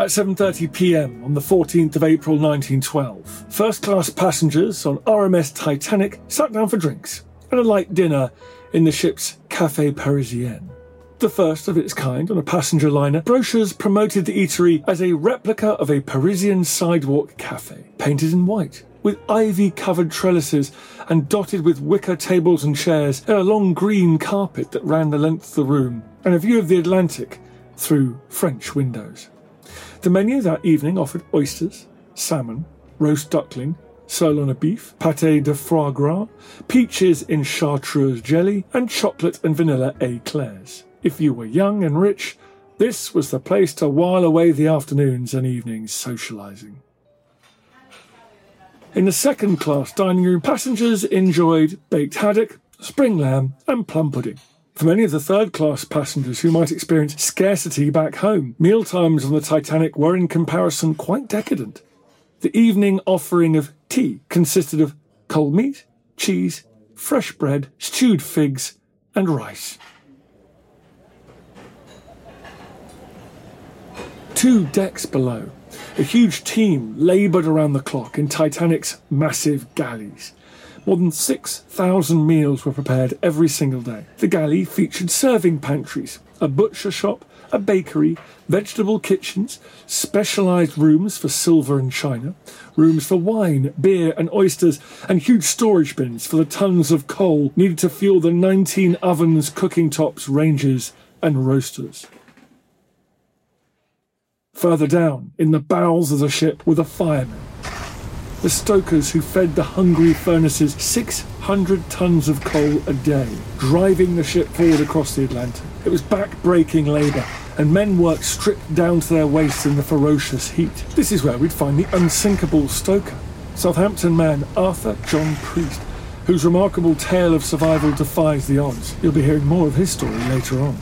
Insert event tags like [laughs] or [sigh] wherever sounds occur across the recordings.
At 7:30 p.m. on the 14th of April 1912, first-class passengers on RMS Titanic sat down for drinks and a light dinner in the ship's Café Parisien. The first of its kind on a passenger liner, brochures promoted the eatery as a replica of a Parisian sidewalk cafe, painted in white, with ivy covered trellises and dotted with wicker tables and chairs and a long green carpet that ran the length of the room, and a view of the Atlantic through French windows. The menu that evening offered oysters, salmon, roast duckling, sirloin of beef, pâté de foie gras, peaches in chartreuse jelly, and chocolate and vanilla éclairs. If you were young and rich, this was the place to while away the afternoons and evenings socialising. In the second class dining room, passengers enjoyed baked haddock, spring lamb, and plum pudding. For many of the third class passengers who might experience scarcity back home, mealtimes on the Titanic were in comparison quite decadent. The evening offering of tea consisted of cold meat, cheese, fresh bread, stewed figs, and rice. Two decks below, a huge team laboured around the clock in Titanic's massive galleys. More than 6,000 meals were prepared every single day. The galley featured serving pantries, a butcher shop, a bakery, vegetable kitchens, specialised rooms for silver and china, rooms for wine, beer, and oysters, and huge storage bins for the tons of coal needed to fuel the 19 ovens, cooking tops, ranges, and roasters. Further down, in the bowels of the ship, were the firemen, the stokers who fed the hungry furnaces 600 tons of coal a day, driving the ship forward across the Atlantic. It was back-breaking labour, and men worked stripped down to their waists in the ferocious heat. This is where we'd find the unsinkable stoker, Southampton man Arthur John Priest, whose remarkable tale of survival defies the odds. You'll be hearing more of his story later on.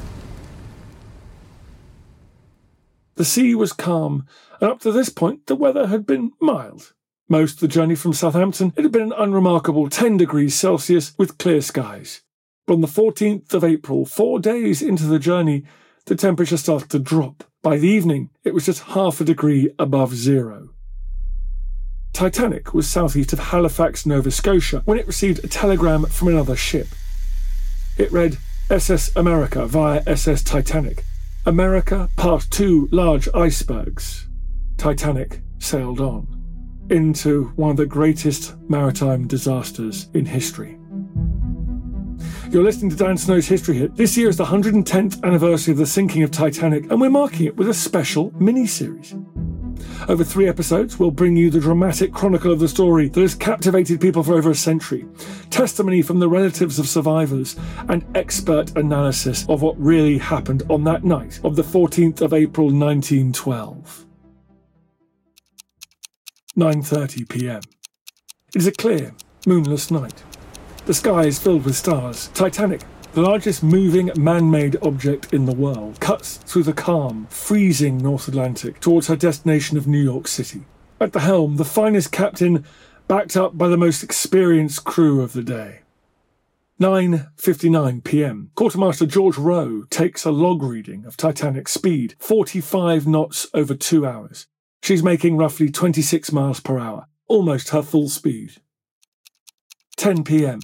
The sea was calm, and up to this point the weather had been mild. Most of the journey from Southampton it had been an unremarkable 10 degrees Celsius with clear skies. But on the 14th of April, four days into the journey, the temperature started to drop. By the evening, it was just half a degree above zero. Titanic was southeast of Halifax, Nova Scotia, when it received a telegram from another ship. It read SS America via SS Titanic. America passed two large icebergs. Titanic sailed on into one of the greatest maritime disasters in history. You're listening to Dan Snow's History Hit. This year is the 110th anniversary of the sinking of Titanic, and we're marking it with a special mini series. Over three episodes, we'll bring you the dramatic chronicle of the story that has captivated people for over a century, testimony from the relatives of survivors, and expert analysis of what really happened on that night of the 14th of April 1912. 9:30 p.m. It is a clear, moonless night. The sky is filled with stars. Titanic, the largest moving man-made object in the world, cuts through the calm, freezing North Atlantic towards her destination of New York City. At the helm, the finest captain backed up by the most experienced crew of the day. 9:59 p.m. Quartermaster George Rowe takes a log reading of Titanic's speed, 45 knots over 2 hours. She's making roughly 26 miles per hour, almost her full speed. 10 p.m.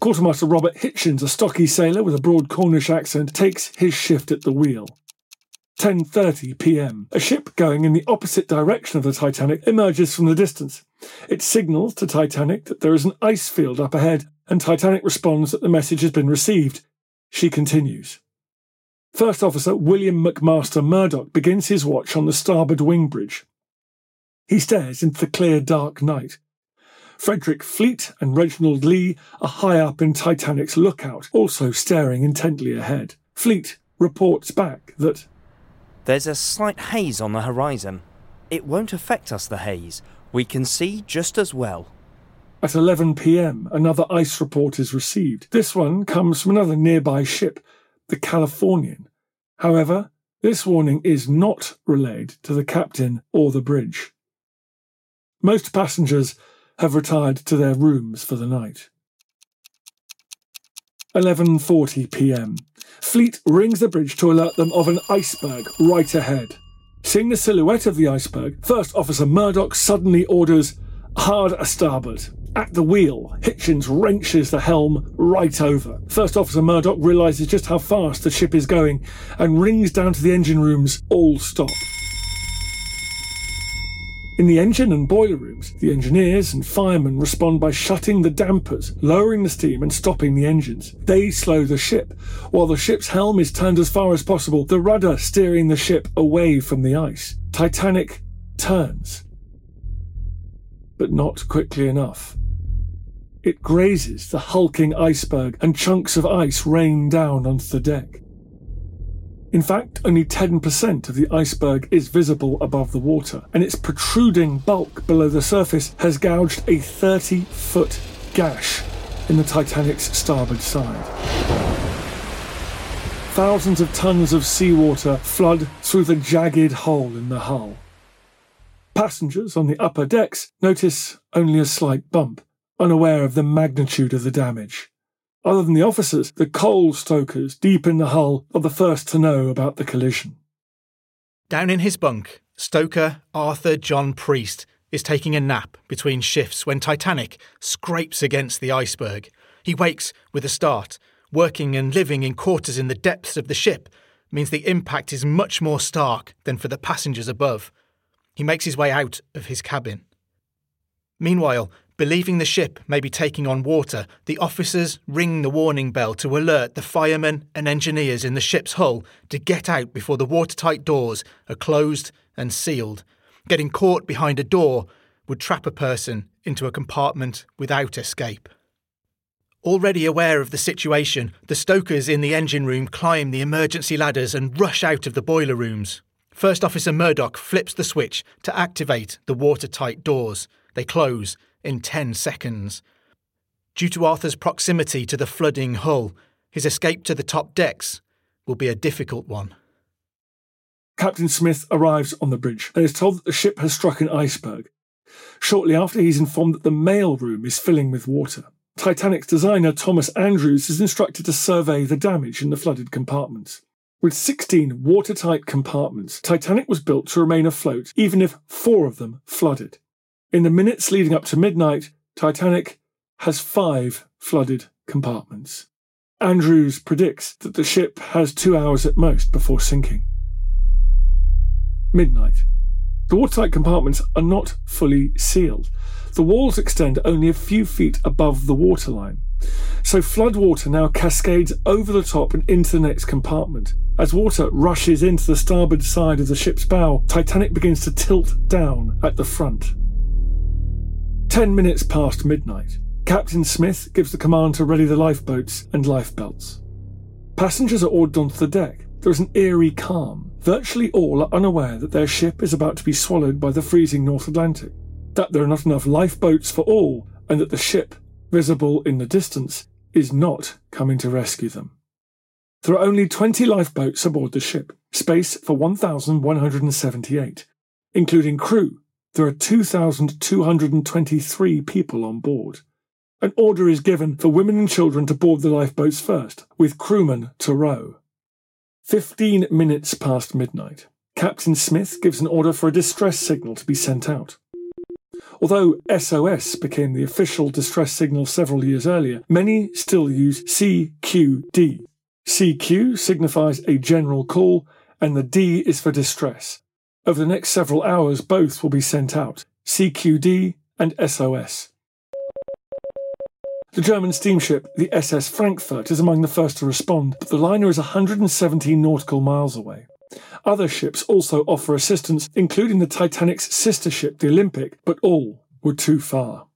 Quartermaster Robert Hitchins, a stocky sailor with a broad Cornish accent, takes his shift at the wheel. 10:30 p.m. A ship going in the opposite direction of the Titanic emerges from the distance. It signals to Titanic that there is an ice field up ahead and Titanic responds that the message has been received. She continues. First Officer William McMaster Murdoch begins his watch on the starboard wing bridge. He stares into the clear, dark night. Frederick Fleet and Reginald Lee are high up in Titanic's lookout, also staring intently ahead. Fleet reports back that There's a slight haze on the horizon. It won't affect us, the haze. We can see just as well. At 11 pm, another ice report is received. This one comes from another nearby ship, the Californian. However, this warning is not relayed to the captain or the bridge. Most passengers have retired to their rooms for the night. 11:40 p.m. Fleet rings the bridge to alert them of an iceberg right ahead. Seeing the silhouette of the iceberg, First Officer Murdoch suddenly orders hard a starboard. At the wheel, Hitchens wrenches the helm right over. First Officer Murdoch realizes just how fast the ship is going and rings down to the engine rooms, all stop. In the engine and boiler rooms, the engineers and firemen respond by shutting the dampers, lowering the steam, and stopping the engines. They slow the ship, while the ship's helm is turned as far as possible, the rudder steering the ship away from the ice. Titanic turns. But not quickly enough. It grazes the hulking iceberg, and chunks of ice rain down onto the deck. In fact, only 10% of the iceberg is visible above the water, and its protruding bulk below the surface has gouged a 30 foot gash in the Titanic's starboard side. Thousands of tons of seawater flood through the jagged hole in the hull. Passengers on the upper decks notice only a slight bump, unaware of the magnitude of the damage. Other than the officers, the coal stokers deep in the hull are the first to know about the collision. Down in his bunk, stoker Arthur John Priest is taking a nap between shifts when Titanic scrapes against the iceberg. He wakes with a start. Working and living in quarters in the depths of the ship means the impact is much more stark than for the passengers above. He makes his way out of his cabin. Meanwhile, Believing the ship may be taking on water, the officers ring the warning bell to alert the firemen and engineers in the ship's hull to get out before the watertight doors are closed and sealed. Getting caught behind a door would trap a person into a compartment without escape. Already aware of the situation, the stokers in the engine room climb the emergency ladders and rush out of the boiler rooms. First Officer Murdoch flips the switch to activate the watertight doors. They close, in 10 seconds. Due to Arthur's proximity to the flooding hull, his escape to the top decks will be a difficult one. Captain Smith arrives on the bridge and is told that the ship has struck an iceberg. Shortly after, he's informed that the mail room is filling with water. Titanic's designer Thomas Andrews is instructed to survey the damage in the flooded compartments. With 16 watertight compartments, Titanic was built to remain afloat even if four of them flooded. In the minutes leading up to midnight, Titanic has five flooded compartments. Andrews predicts that the ship has two hours at most before sinking. Midnight. The watertight compartments are not fully sealed. The walls extend only a few feet above the waterline. So floodwater now cascades over the top and into the next compartment. As water rushes into the starboard side of the ship's bow, Titanic begins to tilt down at the front. Ten minutes past midnight, Captain Smith gives the command to ready the lifeboats and lifebelts. Passengers are ordered onto the deck. There is an eerie calm. Virtually all are unaware that their ship is about to be swallowed by the freezing North Atlantic, that there are not enough lifeboats for all, and that the ship, visible in the distance, is not coming to rescue them. There are only 20 lifeboats aboard the ship, space for 1,178, including crew, there are 2,223 people on board. An order is given for women and children to board the lifeboats first, with crewmen to row. Fifteen minutes past midnight, Captain Smith gives an order for a distress signal to be sent out. Although SOS became the official distress signal several years earlier, many still use CQD. CQ signifies a general call, and the D is for distress. Over the next several hours, both will be sent out CQD and SOS. The German steamship, the SS Frankfurt, is among the first to respond, but the liner is 170 nautical miles away. Other ships also offer assistance, including the Titanic's sister ship, the Olympic, but all were too far.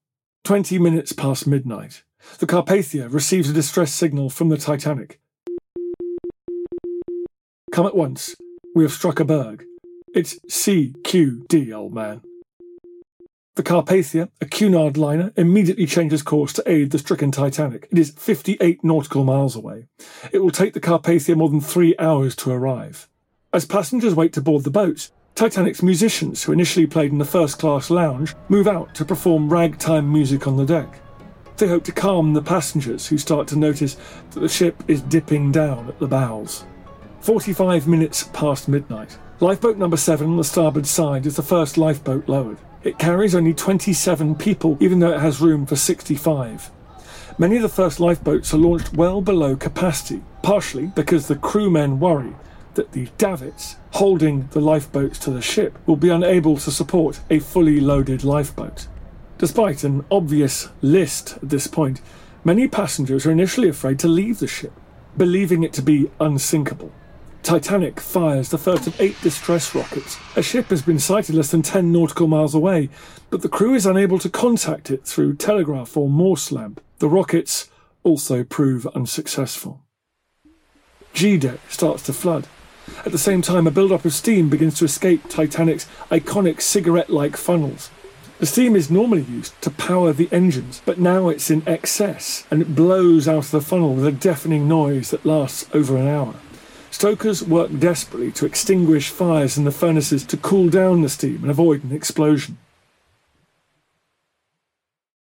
Twenty minutes past midnight, the Carpathia receives a distress signal from the Titanic. Come at once. We have struck a berg. It's CQD, old man. The Carpathia, a Cunard liner, immediately changes course to aid the stricken Titanic. It is 58 nautical miles away. It will take the Carpathia more than three hours to arrive. As passengers wait to board the boats, Titanic's musicians, who initially played in the first class lounge, move out to perform ragtime music on the deck. They hope to calm the passengers who start to notice that the ship is dipping down at the bows. 45 minutes past midnight. Lifeboat number 7 on the starboard side is the first lifeboat lowered. It carries only 27 people, even though it has room for 65. Many of the first lifeboats are launched well below capacity, partially because the crewmen worry that the davits holding the lifeboats to the ship will be unable to support a fully loaded lifeboat. Despite an obvious list at this point, many passengers are initially afraid to leave the ship, believing it to be unsinkable. Titanic fires the first of eight distress rockets. A ship has been sighted less than 10 nautical miles away, but the crew is unable to contact it through telegraph or Morse lamp. The rockets also prove unsuccessful. G deck starts to flood. At the same time, a build-up of steam begins to escape Titanic's iconic cigarette-like funnels. The steam is normally used to power the engines, but now it's in excess and it blows out of the funnel with a deafening noise that lasts over an hour. Stokers work desperately to extinguish fires in the furnaces to cool down the steam and avoid an explosion.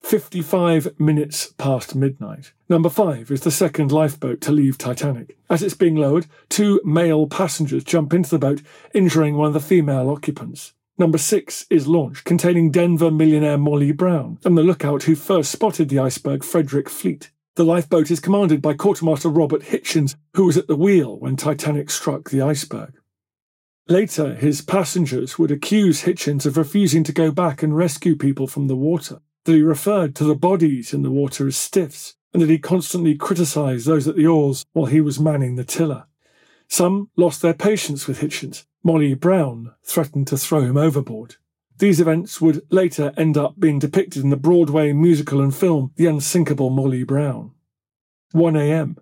55 minutes past midnight. Number 5 is the second lifeboat to leave Titanic. As it's being lowered, two male passengers jump into the boat, injuring one of the female occupants. Number 6 is launched, containing Denver millionaire Molly Brown and the lookout who first spotted the iceberg, Frederick Fleet. The lifeboat is commanded by Quartermaster Robert Hitchens, who was at the wheel when Titanic struck the iceberg. Later, his passengers would accuse Hitchens of refusing to go back and rescue people from the water that he referred to the bodies in the water as stiffs, and that he constantly criticised those at the oars while he was manning the tiller. Some lost their patience with Hitchens. Molly Brown threatened to throw him overboard. These events would later end up being depicted in the Broadway musical and film The Unsinkable Molly Brown. 1 a.m.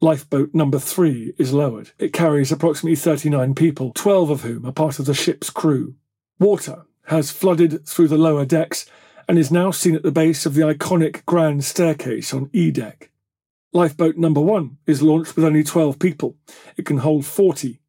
Lifeboat number 3 is lowered. It carries approximately 39 people, 12 of whom are part of the ship's crew. Water has flooded through the lower decks and is now seen at the base of the iconic grand staircase on E deck. Lifeboat number one is launched with only 12 people. It can hold 40.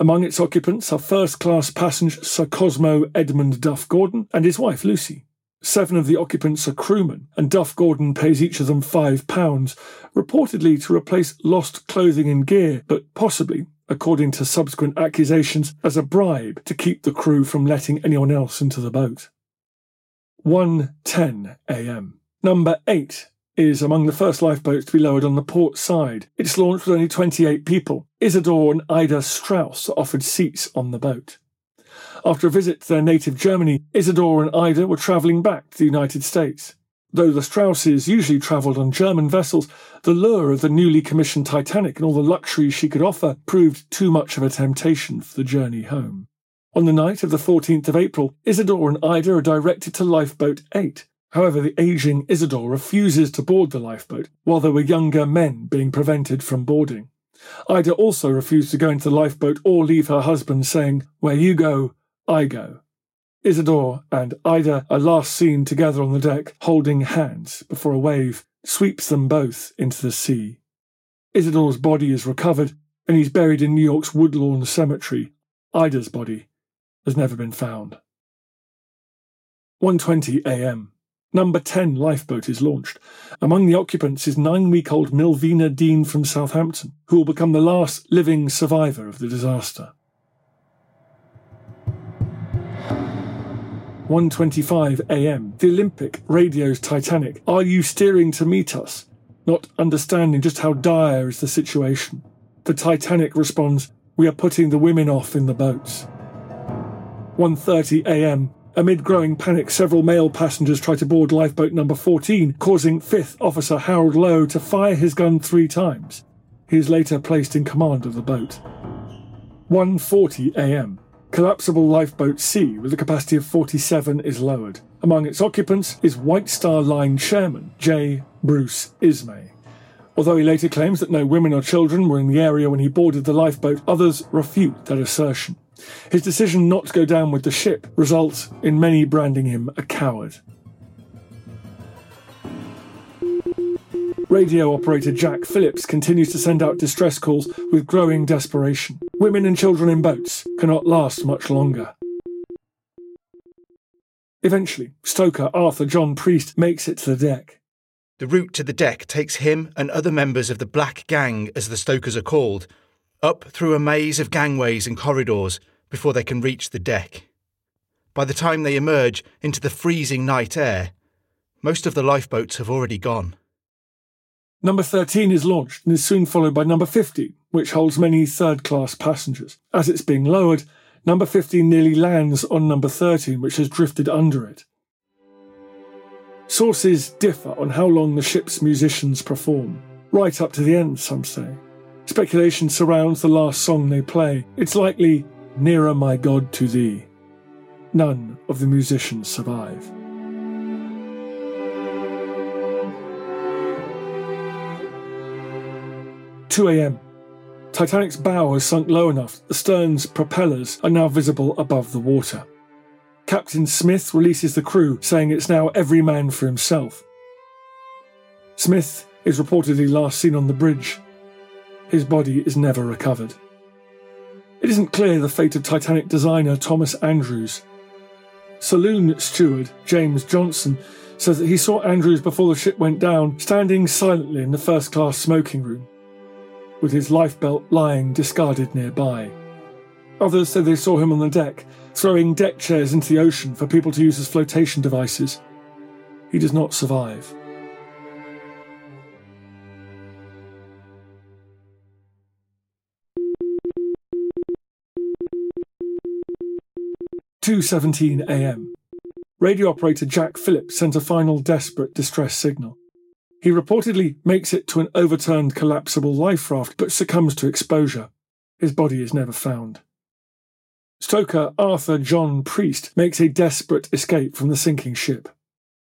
Among its occupants are first class passenger Sir Cosmo Edmund Duff Gordon and his wife Lucy. Seven of the occupants are crewmen, and Duff Gordon pays each of them five pounds, reportedly to replace lost clothing and gear, but possibly, according to subsequent accusations, as a bribe to keep the crew from letting anyone else into the boat. 1:10 a.m. Number 8 is among the first lifeboats to be lowered on the port side. It's launched with only 28 people. Isidore and Ida Straus offered seats on the boat. After a visit to their native Germany, Isidore and Ida were travelling back to the United States. Though the Strauses usually travelled on German vessels, the lure of the newly commissioned Titanic and all the luxuries she could offer proved too much of a temptation for the journey home. On the night of the 14th of April, Isidore and Ida are directed to Lifeboat 8. However, the aging Isidore refuses to board the lifeboat, while there were younger men being prevented from boarding. Ida also refused to go into the lifeboat or leave her husband, saying, Where you go, I go. Isidore and Ida are last seen together on the deck, holding hands, before a wave sweeps them both into the sea. Isidore's body is recovered, and he's buried in New York's Woodlawn Cemetery. Ida's body has never been found. 1:20 a.m. Number 10 lifeboat is launched. Among the occupants is nine week old Millvina Dean from Southampton, who will become the last living survivor of the disaster. 1:25 a.m. The Olympic radios Titanic. Are you steering to meet us? Not understanding just how dire is the situation. The Titanic responds, "We are putting the women off in the boats." 1:30 a.m. Amid growing panic, several male passengers try to board lifeboat number 14, causing 5th Officer Harold Lowe to fire his gun three times. He is later placed in command of the boat. 1:40 a.m. Collapsible lifeboat C with a capacity of 47 is lowered. Among its occupants is White Star Line chairman J. Bruce Ismay. Although he later claims that no women or children were in the area when he boarded the lifeboat, others refute that assertion. His decision not to go down with the ship results in many branding him a coward. Radio operator Jack Phillips continues to send out distress calls with growing desperation. Women and children in boats cannot last much longer. Eventually, stoker Arthur John Priest makes it to the deck. The route to the deck takes him and other members of the Black Gang, as the stokers are called, up through a maze of gangways and corridors before they can reach the deck. By the time they emerge into the freezing night air, most of the lifeboats have already gone. Number 13 is launched and is soon followed by number 50, which holds many third class passengers. As it's being lowered, number 15 nearly lands on number 13, which has drifted under it. Sources differ on how long the ship's musicians perform. Right up to the end, some say. Speculation surrounds the last song they play. It's likely Nearer My God to Thee. None of the musicians survive. Two a.m. Titanic's bow has sunk low enough the stern's propellers are now visible above the water. Captain Smith releases the crew, saying it's now every man for himself. Smith is reportedly last seen on the bridge. His body is never recovered. It isn't clear the fate of Titanic designer Thomas Andrews. Saloon steward James Johnson says that he saw Andrews before the ship went down, standing silently in the first class smoking room with his lifebelt lying discarded nearby. Others say they saw him on the deck, throwing deck chairs into the ocean for people to use as flotation devices. He does not survive. Two seventeen a.m. Radio operator Jack Phillips sent a final desperate distress signal. He reportedly makes it to an overturned collapsible life raft but succumbs to exposure. His body is never found. Stoker Arthur John Priest makes a desperate escape from the sinking ship.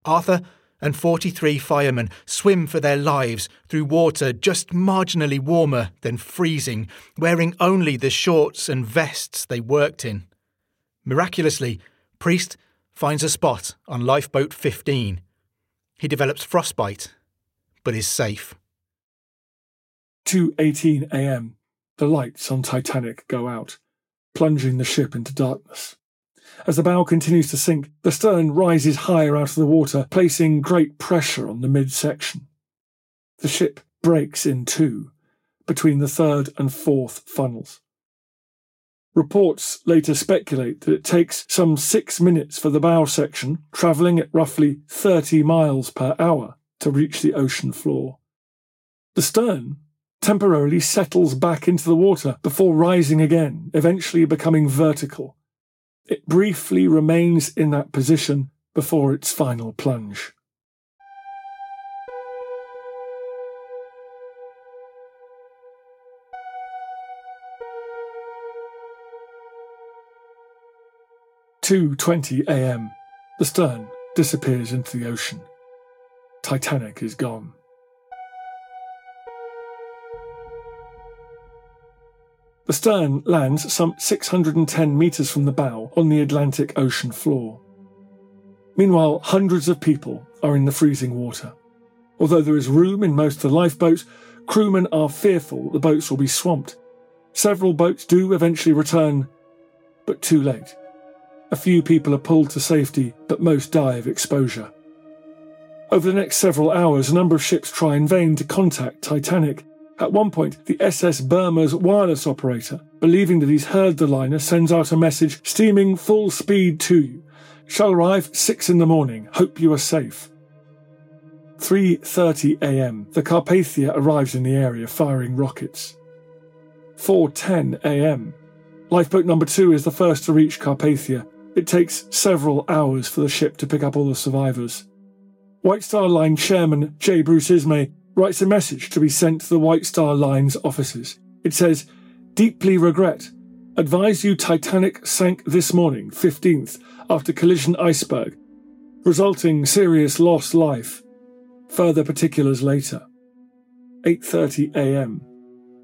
Arthur and 43 firemen swim for their lives through water just marginally warmer than freezing, wearing only the shorts and vests they worked in. Miraculously, Priest finds a spot on lifeboat 15. He develops frostbite but is safe. 2:18 a.m. The lights on Titanic go out, plunging the ship into darkness. As the bow continues to sink, the stern rises higher out of the water, placing great pressure on the midsection. The ship breaks in two between the third and fourth funnels. Reports later speculate that it takes some six minutes for the bow section, travelling at roughly 30 miles per hour, to reach the ocean floor. The stern temporarily settles back into the water before rising again, eventually becoming vertical. It briefly remains in that position before its final plunge. Two twenty a.m. The stern disappears into the ocean. Titanic is gone. The stern lands some 610 metres from the bow on the Atlantic Ocean floor. Meanwhile, hundreds of people are in the freezing water. Although there is room in most of the lifeboats, crewmen are fearful the boats will be swamped. Several boats do eventually return, but too late. A few people are pulled to safety, but most die of exposure. Over the next several hours, a number of ships try in vain to contact Titanic. At one point, the SS Birma's wireless operator, believing that he's heard the liner, sends out a message steaming full speed to you. Shall arrive 6 in the morning. Hope you are safe. 3:30 a.m. The Carpathia arrives in the area firing rockets. 4:10 a.m. Lifeboat number 2 is the first to reach Carpathia. It takes several hours for the ship to pick up all the survivors. White Star Line chairman J. Bruce Ismay writes a message to be sent to the White Star Line's offices. It says, Deeply regret. Advise you Titanic sank this morning, 15th, after collision iceberg, resulting serious lost life. Further particulars later. 8:30 a.m.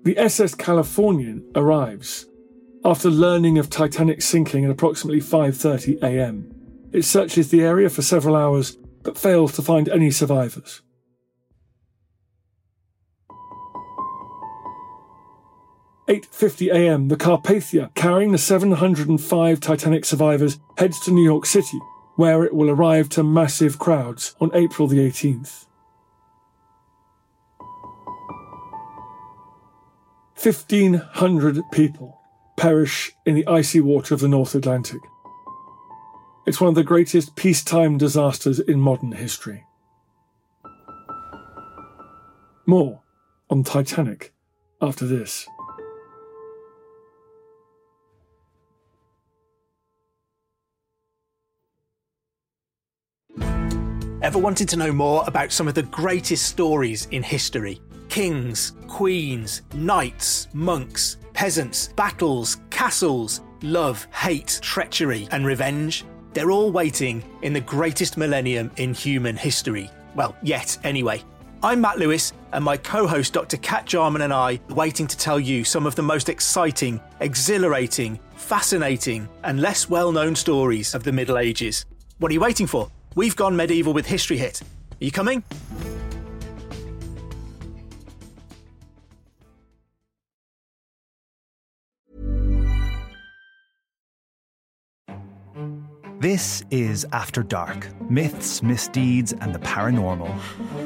The SS Californian arrives after learning of Titanic sinking at approximately 5:30 a.m. It searches the area for several hours but fails to find any survivors. Eight fifty a.m. The Carpathia, carrying the 705 Titanic survivors, heads to New York City, where it will arrive to massive crowds on April the 18th. 1,500 people perish in the icy water of the North Atlantic. It's one of the greatest peacetime disasters in modern history. More on Titanic after this. Ever wanted to know more about some of the greatest stories in history? Kings, queens, knights, monks, peasants, battles, castles, love, hate, treachery, and revenge? They're all waiting in the greatest millennium in human history. Well, yet, anyway. I'm Matt Lewis, and my co host Dr. Cat Jarman and I are waiting to tell you some of the most exciting, exhilarating, fascinating, and less well known stories of the Middle Ages. What are you waiting for? We've gone medieval with History Hit. Are you coming? This is After Dark Myths, Misdeeds, and the Paranormal.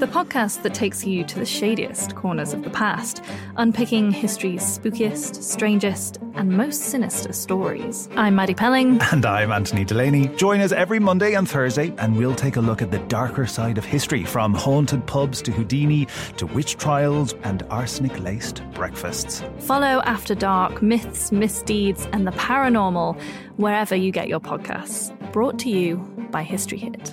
The podcast that takes you to the shadiest corners of the past, unpicking history's spookiest, strangest, and most sinister stories. I'm Maddie Pelling. [laughs] And I'm Anthony Delaney. Join us every Monday and Thursday, and we'll take a look at the darker side of history from haunted pubs to Houdini to witch trials and arsenic laced breakfasts. Follow After Dark, Myths, Misdeeds, and the Paranormal wherever you get your podcasts. Brought to you by History Hit.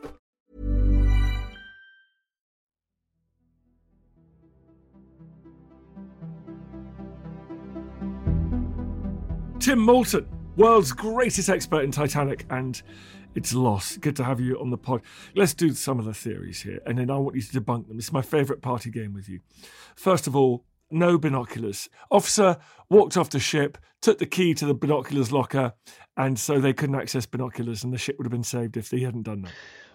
Tim Maltin, world's greatest expert in Titanic and its loss. Good to have you on the pod. Let's do some of the theories here, and then I want you to debunk them. It's my favourite party game with you. First of all, no binoculars. Officer walked off the ship, took the key to the binoculars locker, and so they couldn't access binoculars, and the ship would have been saved if he hadn't done that.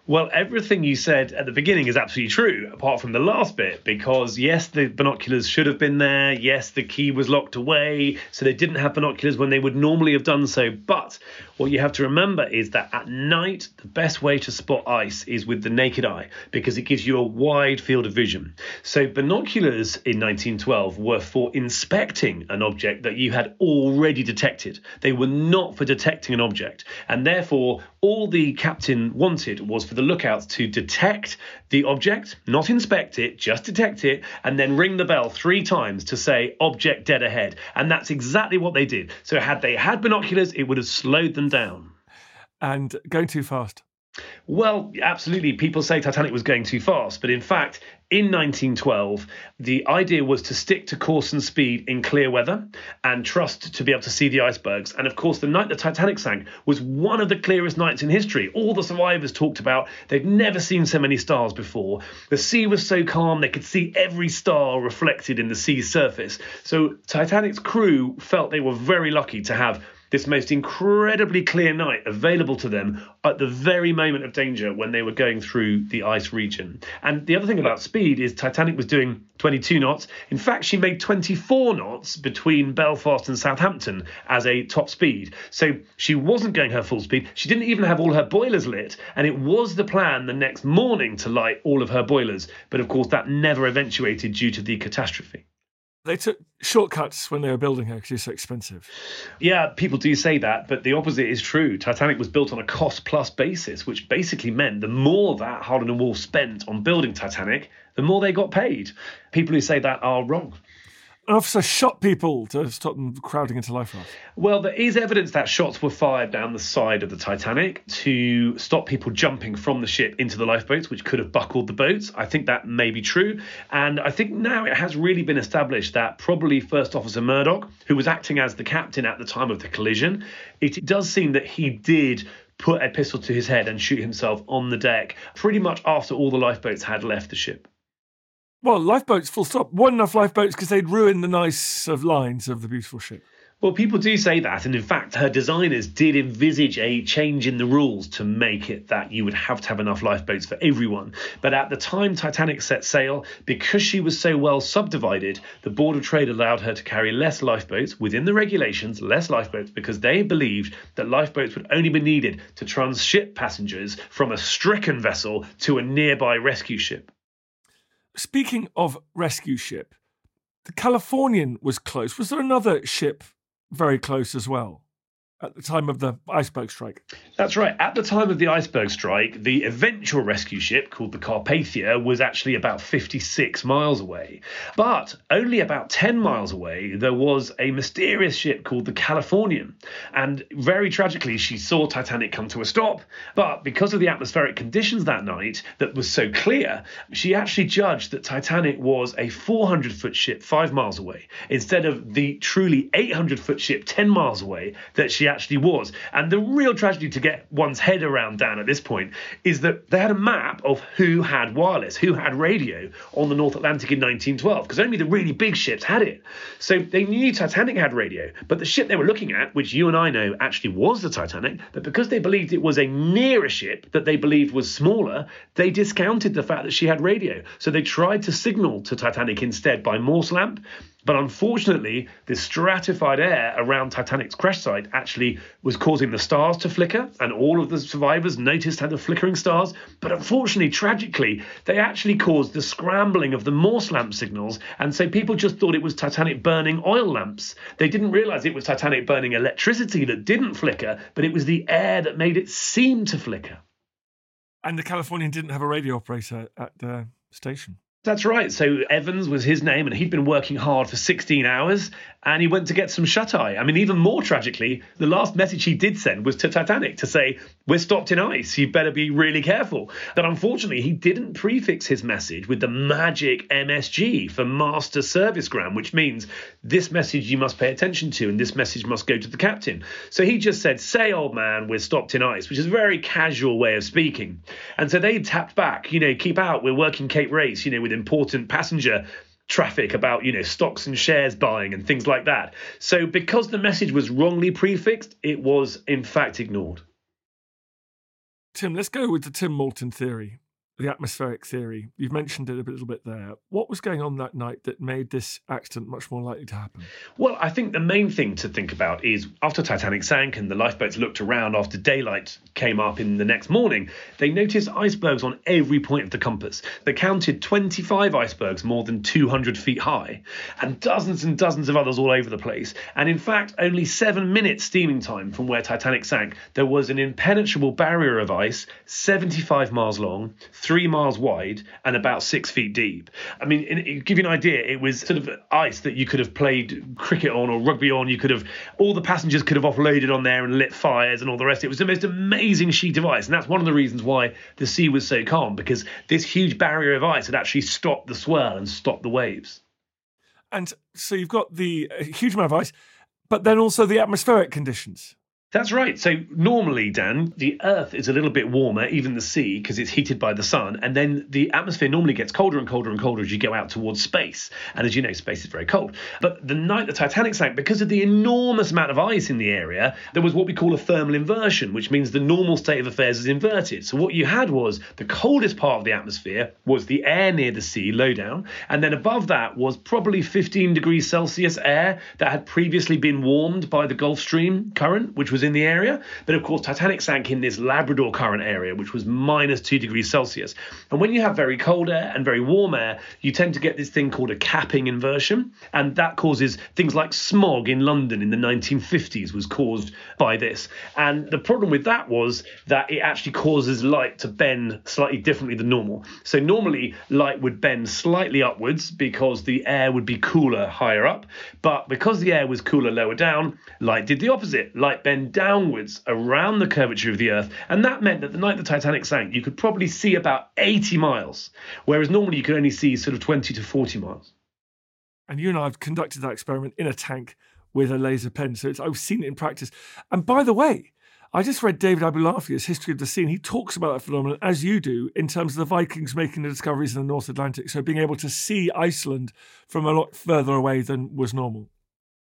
Well, everything you said at the beginning is absolutely true, apart from the last bit, because yes, the binoculars should have been there. Yes, the key was locked away, so they didn't have binoculars when they would normally have done so. But what you have to remember is that at night, the best way to spot ice is with the naked eye, because it gives you a wide field of vision. So binoculars in 1912 were for inspecting an object that you had already detected. They were not for detecting an object, and therefore all the captain wanted was for the lookouts to detect the object, not inspect it, just detect it, and then ring the bell three times to say object dead ahead. And that's exactly what they did. So had they had binoculars, it would have slowed them down. And going too fast. Well, absolutely. People say Titanic was going too fast, but in fact, in 1912, the idea was to stick to course and speed in clear weather and trust to be able to see the icebergs. And of course, the night the Titanic sank was one of the clearest nights in history. All the survivors talked about they'd never seen so many stars before. The sea was so calm, they could see every star reflected in the sea's surface. So, Titanic's crew felt they were very lucky to have this most incredibly clear night available to them at the very moment of danger when they were going through the ice region. And the other thing about speed is Titanic was doing 22 knots. In fact, she made 24 knots between Belfast and Southampton as a top speed. So she wasn't going her full speed. She didn't even have all her boilers lit. And it was the plan the next morning to light all of her boilers. But of course, that never eventuated due to the catastrophe. They took shortcuts when they were building her because it's so expensive. Yeah, people do say that, but the opposite is true. Titanic was built on a cost plus basis, which basically meant the more that Harland and Wolff spent on building Titanic, the more they got paid. People who say that are wrong. An officer shot people to stop them crowding into life raft. Well, there is evidence that shots were fired down the side of the Titanic to stop people jumping from the ship into the lifeboats, which could have buckled the boats. I think that may be true. And I think now it has really been established that probably First Officer Murdoch, who was acting as the captain at the time of the collision, it does seem that he did put a pistol to his head and shoot himself on the deck pretty much after all the lifeboats had left the ship. Well, lifeboats, full stop. Weren't enough lifeboats because they'd ruin the nice of lines of the beautiful ship. Well, people do say that, and in fact, her designers did envisage a change in the rules to make it that you would have to have enough lifeboats for everyone. But at the time Titanic set sail, because she was so well subdivided, the Board of Trade allowed her to carry less lifeboats within the regulations, less lifeboats, because they believed that lifeboats would only be needed to transship passengers from a stricken vessel to a nearby rescue ship. Speaking of rescue ship, the Californian was close. Was there another ship very close as well at the time of the iceberg strike. That's right. At the time of the iceberg strike, the eventual rescue ship called the Carpathia was actually about 56 miles away. But only about 10 miles away, there was a mysterious ship called the Californian. And very tragically, she saw Titanic come to a stop. But because of the atmospheric conditions that night that was so clear, she actually judged that Titanic was a 400 foot ship five miles away instead of the truly 800 foot ship 10 miles away that she actually was. And the real tragedy to get one's head around, Dan, at this point, is that they had a map of who had wireless, who had radio on the North Atlantic in 1912, because only the really big ships had it. So they knew Titanic had radio, but the ship they were looking at, which you and I know actually was the Titanic, but because they believed it was a nearer ship that they believed was smaller, they discounted the fact that she had radio. So they tried to signal to Titanic instead by Morse lamp. But unfortunately, the stratified air around Titanic's crash site actually was causing the stars to flicker, and all of the survivors noticed had the flickering stars. But unfortunately, tragically, they actually caused the scrambling of the Morse lamp signals, and so people just thought it was Titanic burning oil lamps. They didn't realize it was Titanic burning electricity that didn't flicker, but it was the air that made it seem to flicker. And the Californian didn't have a radio operator at the station. That's right. So Evans was his name, and he'd been working hard for 16 hours, and he went to get some shut eye. I mean, even more tragically, the last message he did send was to Titanic to say, "We're stopped in ice. You better be really careful." But unfortunately, he didn't prefix his message with the magic MSG for Master Servicegram, which means this message you must pay attention to, and this message must go to the captain. So he just said, "Say, old man, we're stopped in ice," which is a very casual way of speaking. And so they tapped back, you know, keep out. We're working Cape Race, you know, with important passenger traffic about you know stocks and shares buying and things like that. So because the message was wrongly prefixed it was in fact ignored. Tim let's go with the tim maltin theory the atmospheric theory. You've mentioned it a little bit there. What was going on that night that made this accident much more likely to happen? Well, I think the main thing to think about is after Titanic sank and the lifeboats looked around after daylight came up in the next morning, they noticed icebergs on every point of the compass. They counted 25 icebergs more than 200 feet high and dozens and dozens of others all over the place. And in fact, only seven minutes steaming time from where Titanic sank, there was an impenetrable barrier of ice, 75 miles long three miles wide and about six feet deep. I mean, in, give you an idea, it was sort of ice that you could have played cricket on or rugby on. You could have, all the passengers could have offloaded on there and lit fires and all the rest. It was the most amazing sheet of ice. And that's one of the reasons why the sea was so calm, because this huge barrier of ice had actually stopped the swell and stopped the waves. And so you've got the uh, huge amount of ice, but then also the atmospheric conditions. That's right. So normally, Dan, the Earth is a little bit warmer, even the sea, because it's heated by the sun. And then the atmosphere normally gets colder and colder and colder as you go out towards space. And as you know, space is very cold. But the night the Titanic sank, because of the enormous amount of ice in the area, there was what we call a thermal inversion, which means the normal state of affairs is inverted. So what you had was the coldest part of the atmosphere was the air near the sea, low down. And then above that was probably 15 degrees Celsius air that had previously been warmed by the Gulf Stream current, which was in the area. But of course, Titanic sank in this Labrador current area, which was minus two degrees Celsius. And when you have very cold air and very warm air, you tend to get this thing called a capping inversion. And that causes things like smog in London in the 1950s was caused by this. And the problem with that was that it actually causes light to bend slightly differently than normal. So normally light would bend slightly upwards because the air would be cooler higher up. But because the air was cooler lower down, light did the opposite. Light bent downwards around the curvature of the Earth. And that meant that the night the Titanic sank, you could probably see about 80 miles, whereas normally you could only see sort of 20 to 40 miles. And you and I have conducted that experiment in a tank with a laser pen. So I've seen it in practice. And by the way, I just read David Abulafia's History of the Sea, and he talks about that phenomenon, as you do, in terms of the Vikings making the discoveries in the North Atlantic. So being able to see Iceland from a lot further away than was normal.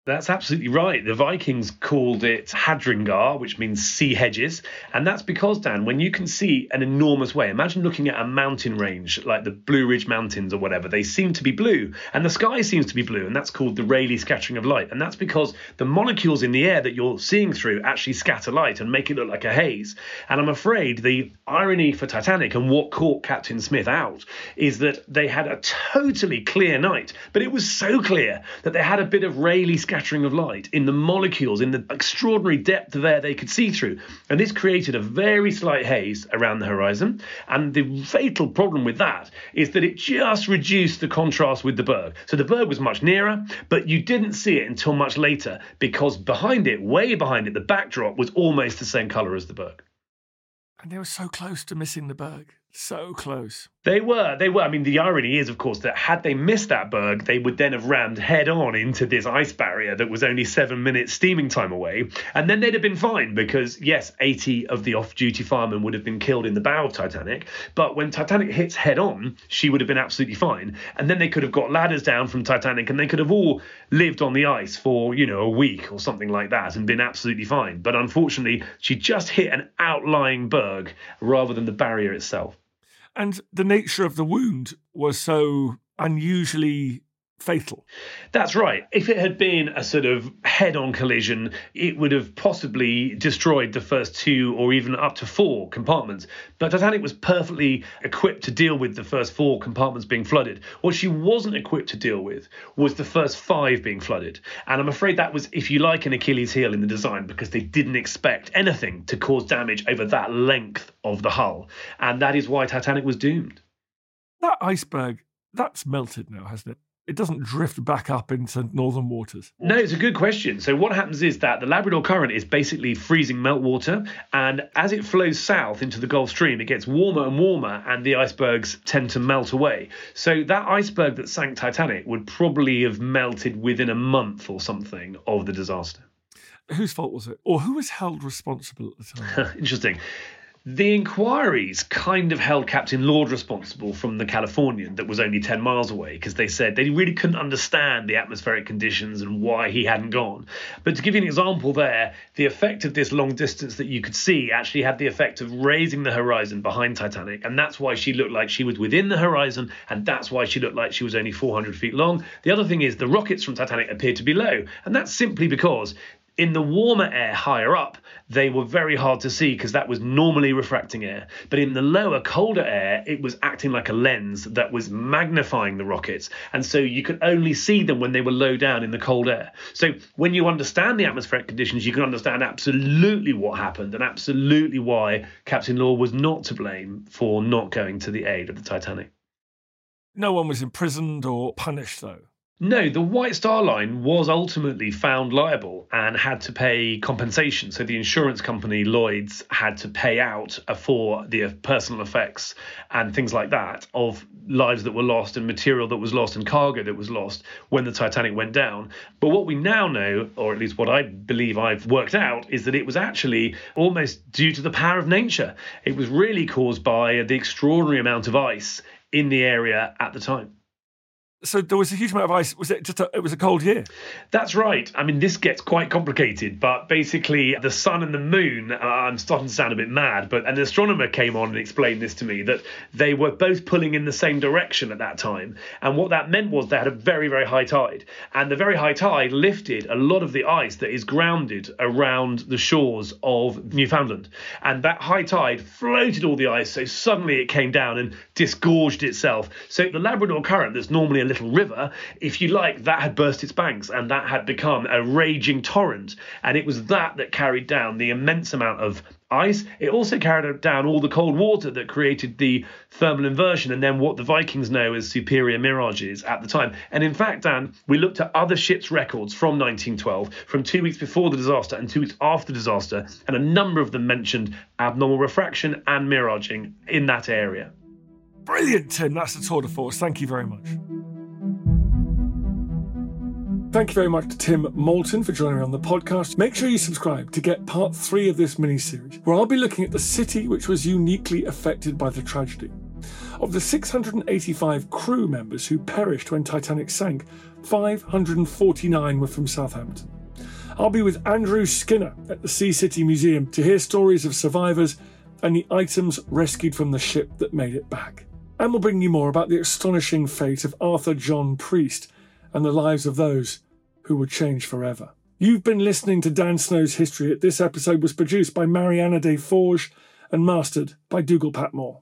That's absolutely right. The Vikings called it Hafgerdingar, which means sea hedges. And that's because, Dan, when you can see an enormous way, imagine looking at a mountain range like the Blue Ridge Mountains or whatever, they seem to be blue. And the sky seems to be blue. And that's called the Rayleigh scattering of light. And that's because the molecules in the air that you're seeing through actually scatter light and make it look like a haze. And I'm afraid the irony for Titanic and what caught Captain Smith out is that they had a totally clear night, but it was so clear that they had a bit of Rayleigh scattering of light in the molecules, in the extraordinary depth of air they could see through. And this created a very slight haze around the horizon. And the fatal problem with that is that it just reduced the contrast with the berg. So the berg was much nearer, but you didn't see it until much later because behind it, way behind it, the backdrop was almost the same colour as the berg. And they were so close to missing the berg. So close. They were. They were. I mean, the irony is, of course, that had they missed that berg, they would then have rammed head on into this ice barrier that was only seven minutes steaming time away. And then they'd have been fine because, yes, 80 of the off duty firemen would have been killed in the bow of Titanic. But when Titanic hits head on, she would have been absolutely fine. And then they could have got ladders down from Titanic and they could have all lived on the ice for, you know, a week or something like that and been absolutely fine. But unfortunately, she just hit an outlying berg rather than the barrier itself. And the nature of the wound was so unusually fatal. That's right. If it had been a sort of head on collision, it would have possibly destroyed the first two or even up to four compartments. But Titanic was perfectly equipped to deal with the first four compartments being flooded. What she wasn't equipped to deal with was the first five being flooded. And I'm afraid that was, if you like, an Achilles heel in the design because they didn't expect anything to cause damage over that length of the hull. And that is why Titanic was doomed. That iceberg, that's melted now, hasn't it? It doesn't drift back up into northern waters? No, it's a good question. So what happens is that the Labrador Current is basically freezing meltwater, and as it flows south into the Gulf Stream, it gets warmer and warmer, and the icebergs tend to melt away. So that iceberg that sank Titanic would probably have melted within a month or something of the disaster. Whose fault was it, or who was held responsible at the time? [laughs] Interesting. The inquiries kind of held Captain Lord responsible from the Californian that was only 10 miles away because they said they really couldn't understand the atmospheric conditions and why he hadn't gone. But to give you an example there, the effect of this long distance that you could see actually had the effect of raising the horizon behind Titanic. And that's why she looked like she was within the horizon. And that's why she looked like she was only 400 feet long. The other thing is the rockets from Titanic appeared to be low. And that's simply because In the warmer air higher up, they were very hard to see because that was normally refracting air. But in the lower, colder air, it was acting like a lens that was magnifying the rockets. And so you could only see them when they were low down in the cold air. So when you understand the atmospheric conditions, you can understand absolutely what happened and absolutely why Captain Lord was not to blame for not going to the aid of the Titanic. No one was imprisoned or punished, though. No, the White Star Line was ultimately found liable and had to pay compensation. So the insurance company Lloyd's had to pay out for the personal effects and things like that of lives that were lost and material that was lost and cargo that was lost when the Titanic went down. But what we now know, or at least what I believe I've worked out, is that it was actually almost due to the power of nature. It was really caused by the extraordinary amount of ice in the area at the time so there was a huge amount of ice. Was it just a, it was a cold year? That's right. I mean, this gets quite complicated, but basically, the sun and the moon. Uh, I'm starting to sound a bit mad, but an astronomer came on and explained this to me that they were both pulling in the same direction at that time, and what that meant was they had a very very high tide, and the very high tide lifted a lot of the ice that is grounded around the shores of Newfoundland, and that high tide floated all the ice, so suddenly it came down and disgorged itself. So the Labrador Current, that's normally a little river, if you like, that had burst its banks and that had become a raging torrent. And it was that that carried down the immense amount of ice. It also carried down all the cold water that created the thermal inversion and then what the Vikings know as superior mirages at the time. And in fact, Dan, we looked at other ships' records from 1912, from two weeks before the disaster and two weeks after the disaster, and a number of them mentioned abnormal refraction and miraging in that area. Brilliant, Tim. That's the tour de force. Thank you very much. Thank you very much to Tim Maltin for joining me on the podcast. Make sure you subscribe to get part three of this mini series, where I'll be looking at the city which was uniquely affected by the tragedy. Of the 685 crew members who perished when Titanic sank, 549 were from Southampton. I'll be with Andrew Skinner at the Sea City Museum to hear stories of survivors and the items rescued from the ship that made it back. And we'll bring you more about the astonishing fate of Arthur John Priest and the lives of those who would change forever. You've been listening to Dan Snow's History. This episode was produced by Mariana de Forge and mastered by Dougal Patmore.